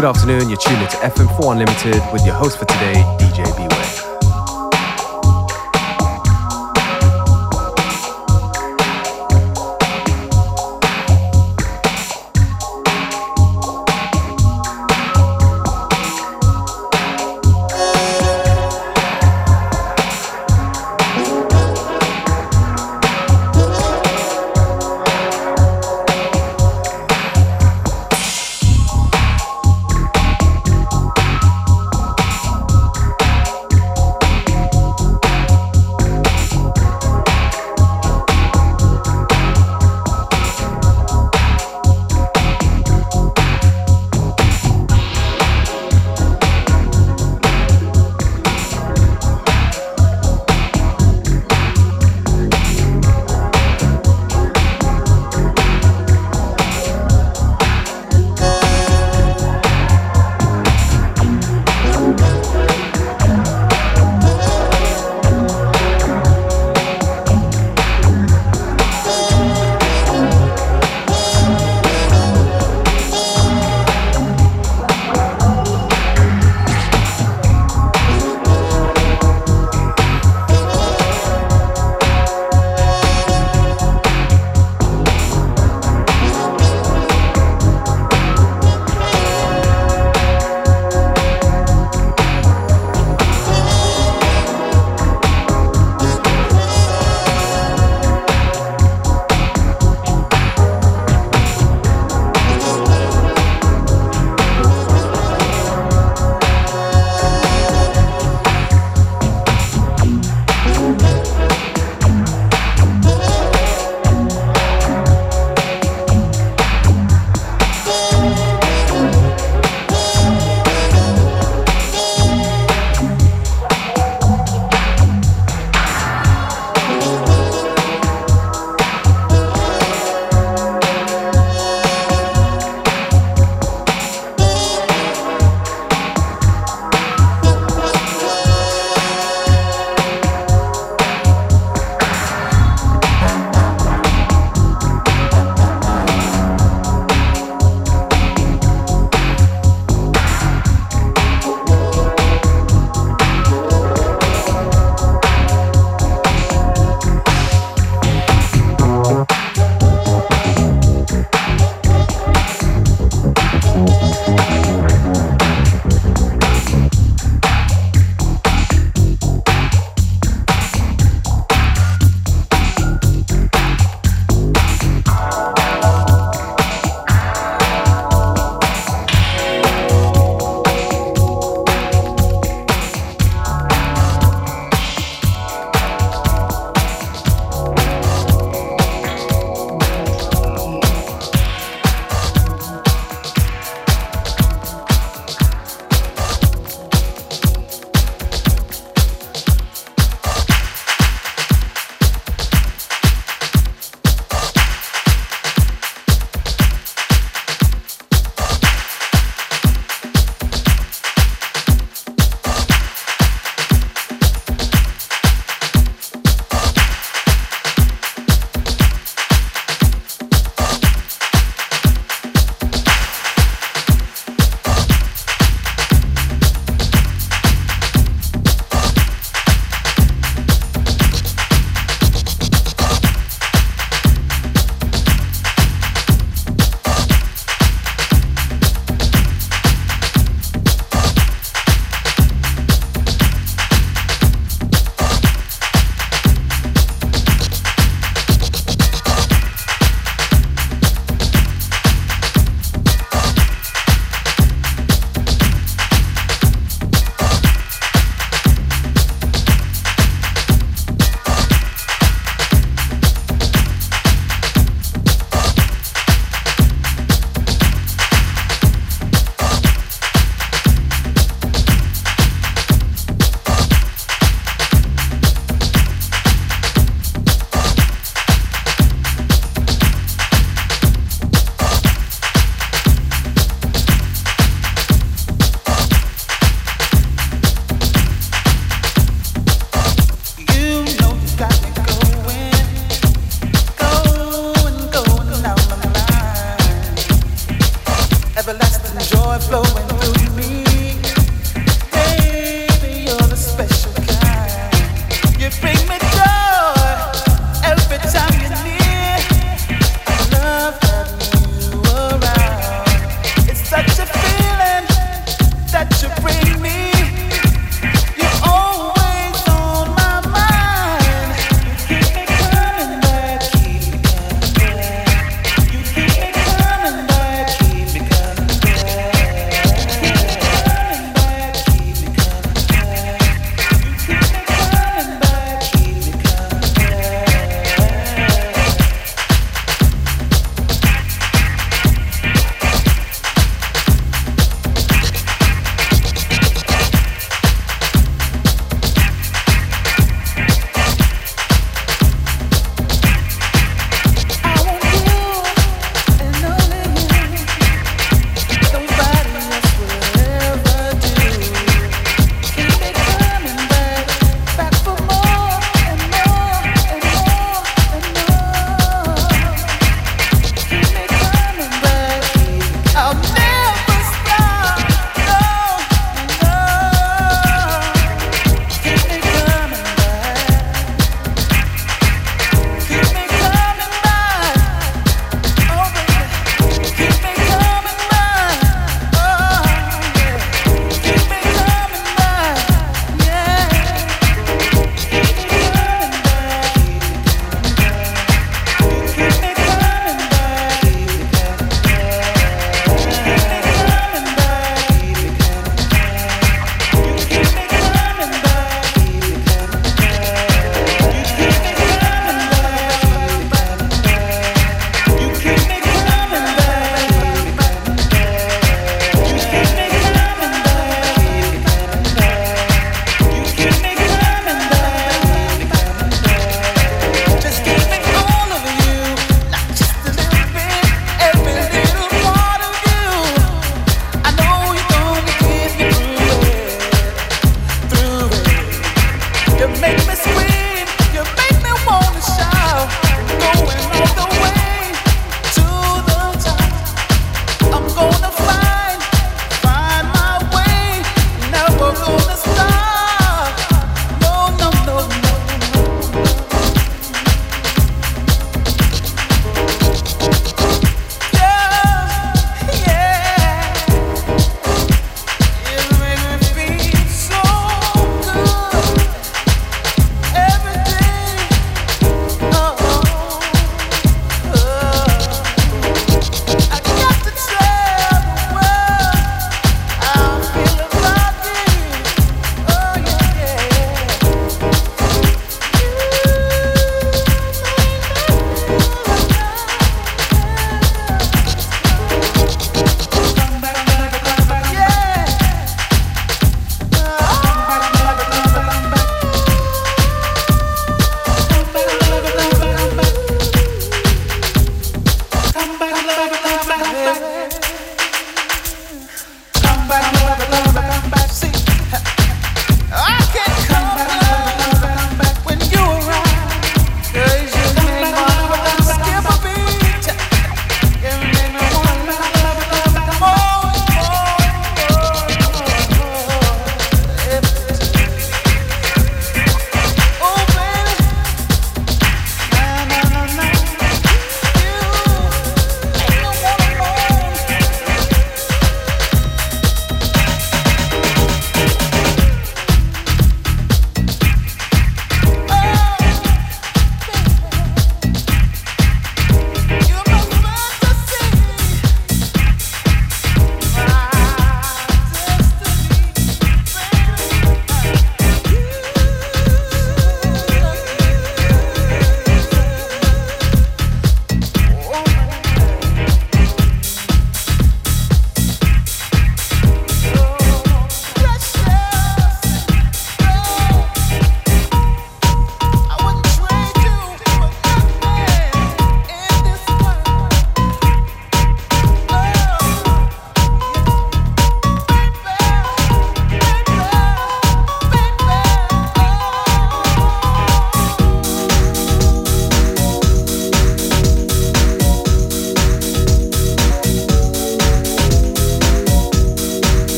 Good afternoon, you're tuned into FM4 Unlimited with your host for today, DJ Beware.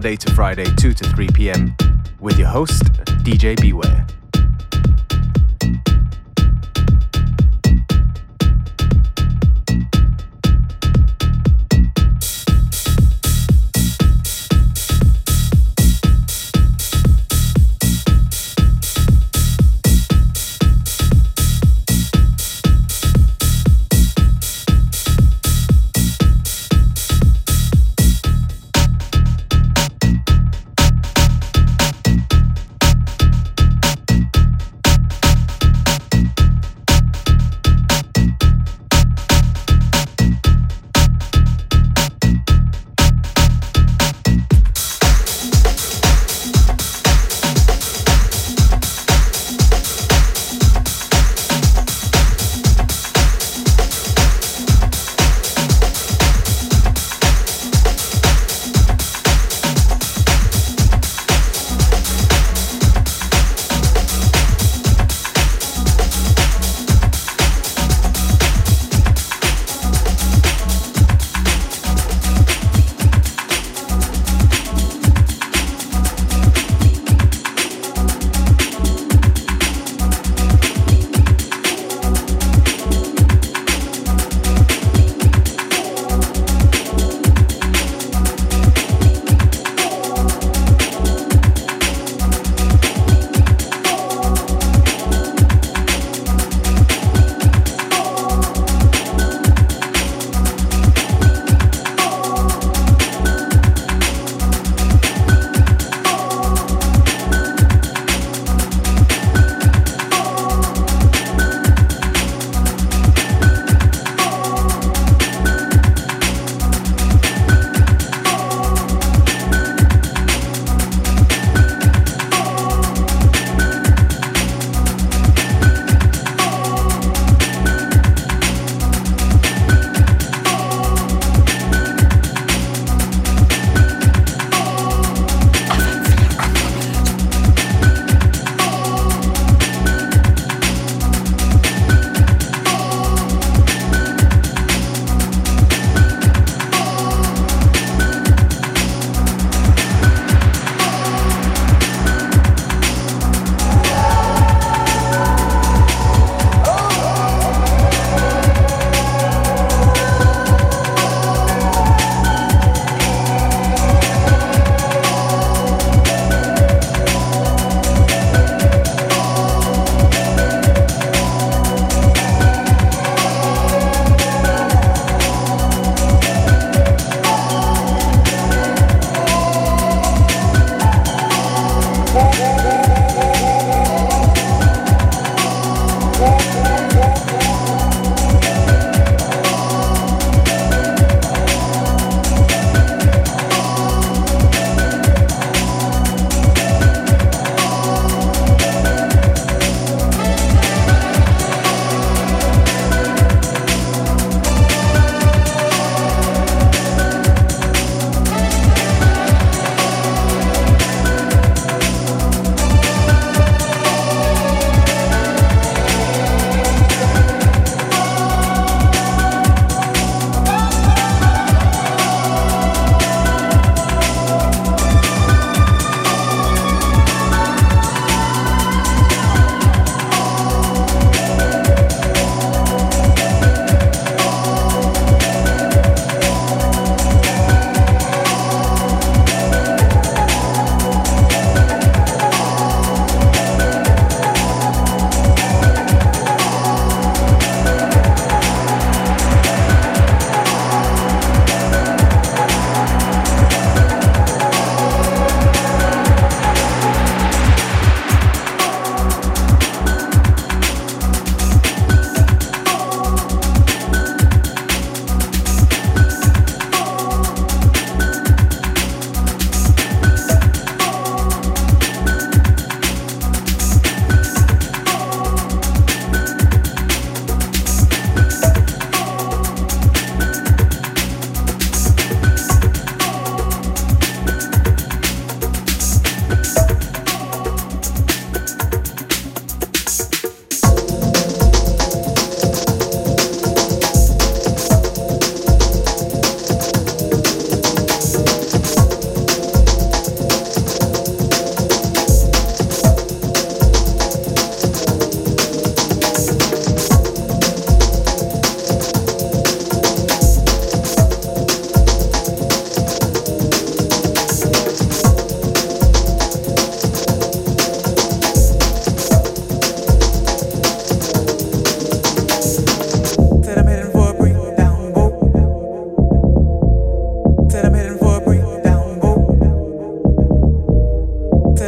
Monday to Friday, 2 to 3 p.m., with your host,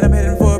I'm heading for.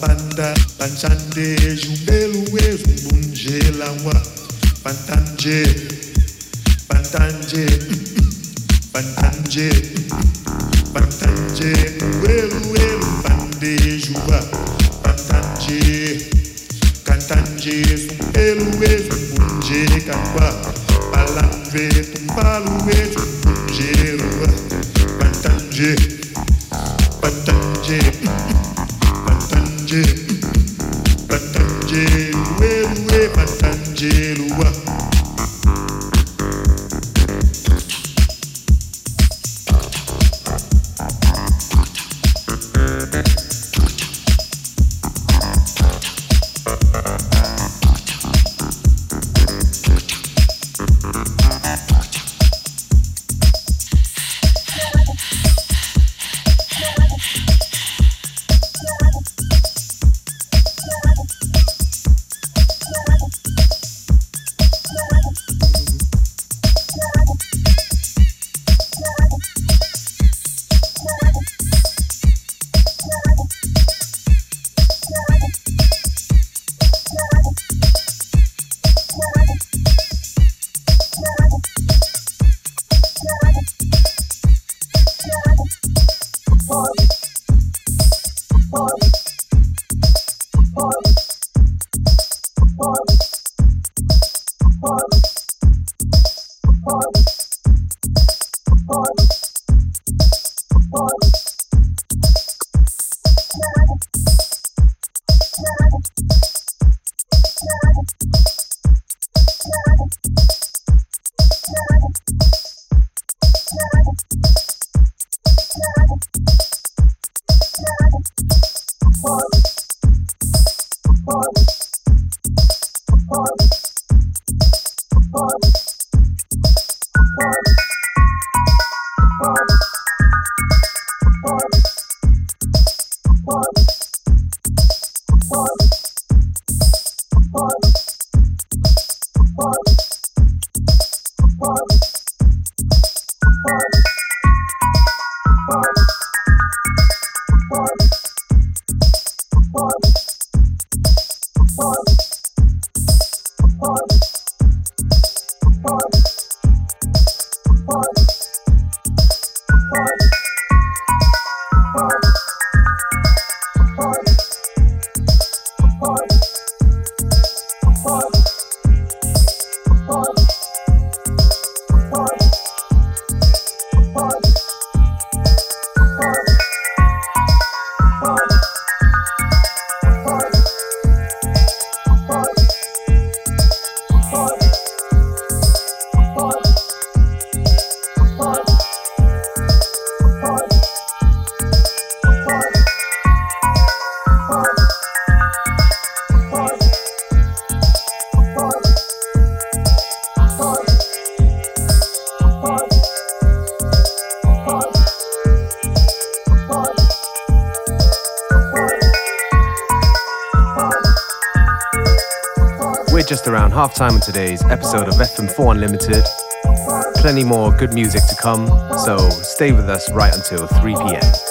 banda Banchande jumbelu ezumbunje lawa. Bantanje Bantanje Bantanje Bantanje Uelu elu bande juba Bantanje Cantanje zumbelu ezumbunje kakwa. Balamve tumbalu ezumbunje lawa. Bantanje Bantanje Bye. We're just around half time on today's episode of FM4 Unlimited. Plenty more good music to come, so stay with us right until 3 pm.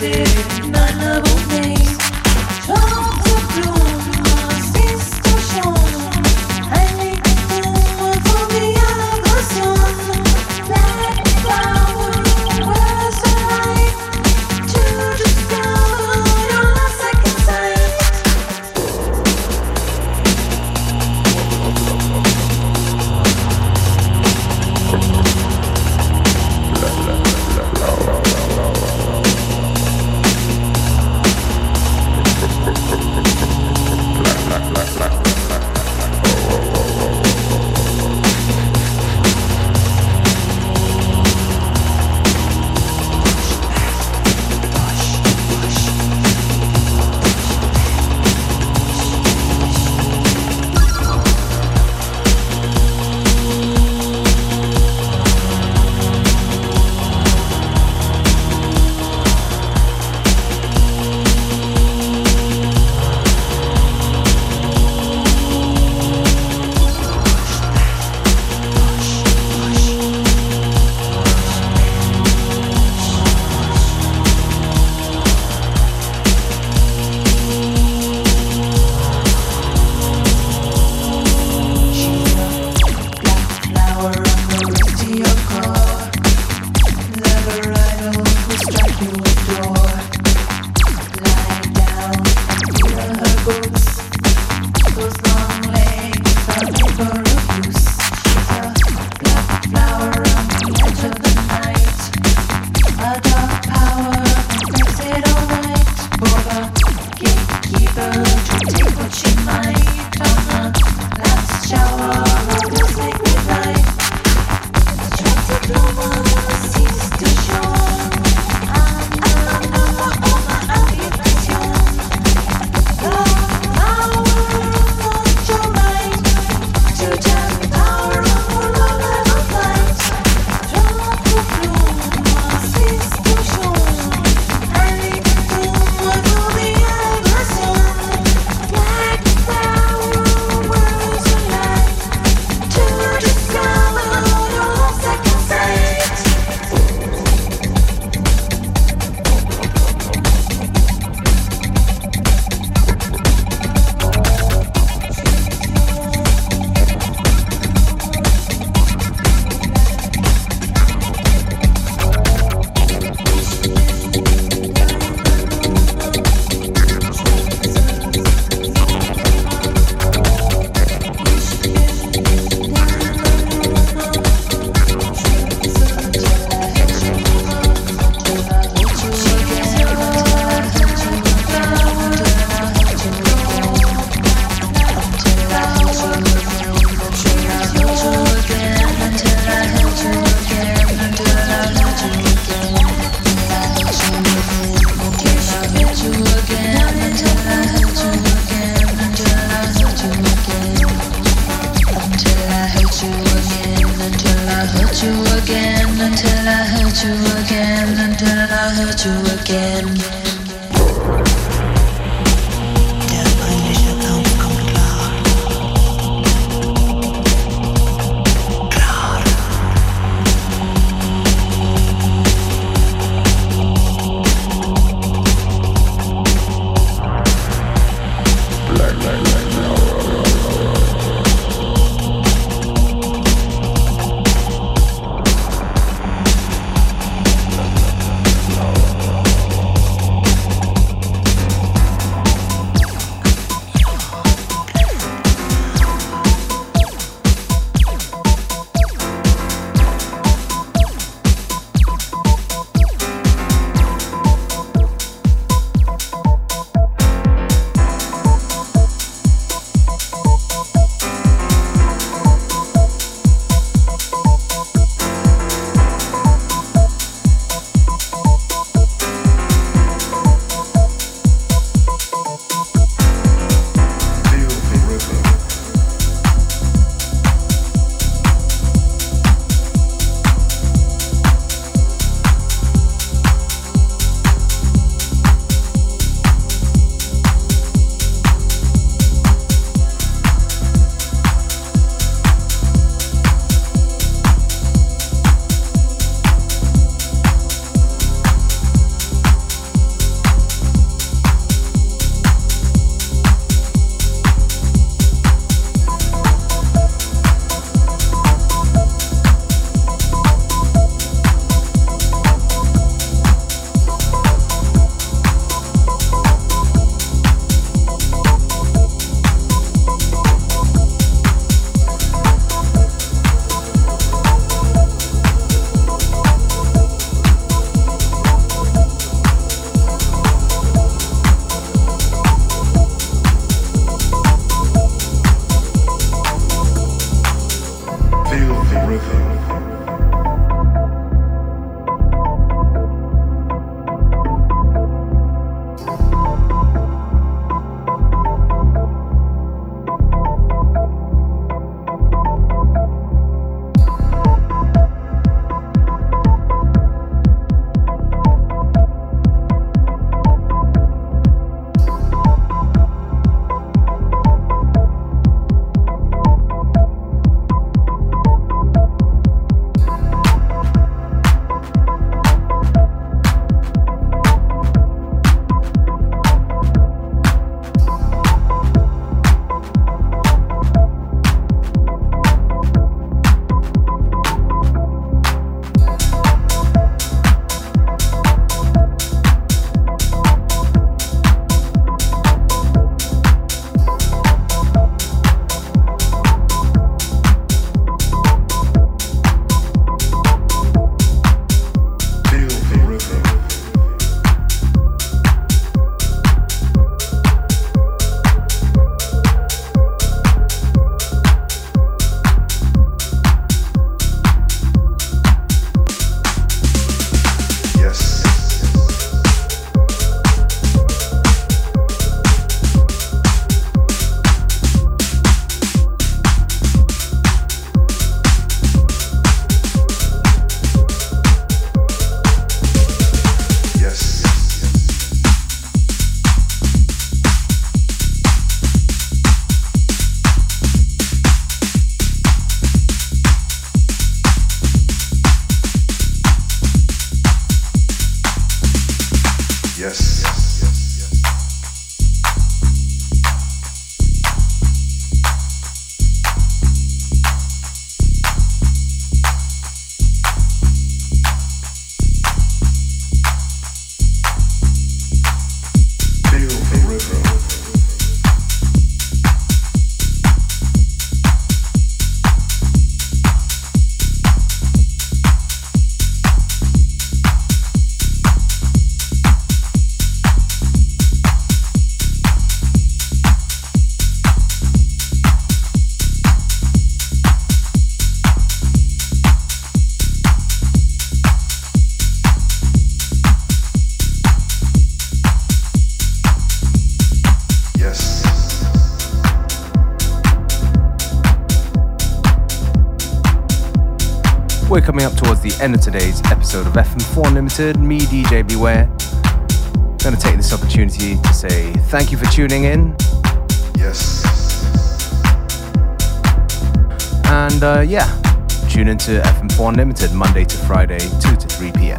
I love you. hurt you again, until I hurt you again, until I hurt you again. The end of today's episode of FM4 Unlimited. Me, DJ Beware. I'm going to take this opportunity to say thank you for tuning in. Yes. And uh, yeah, tune into FM4 Unlimited Monday to Friday, 2 to 3 p.m.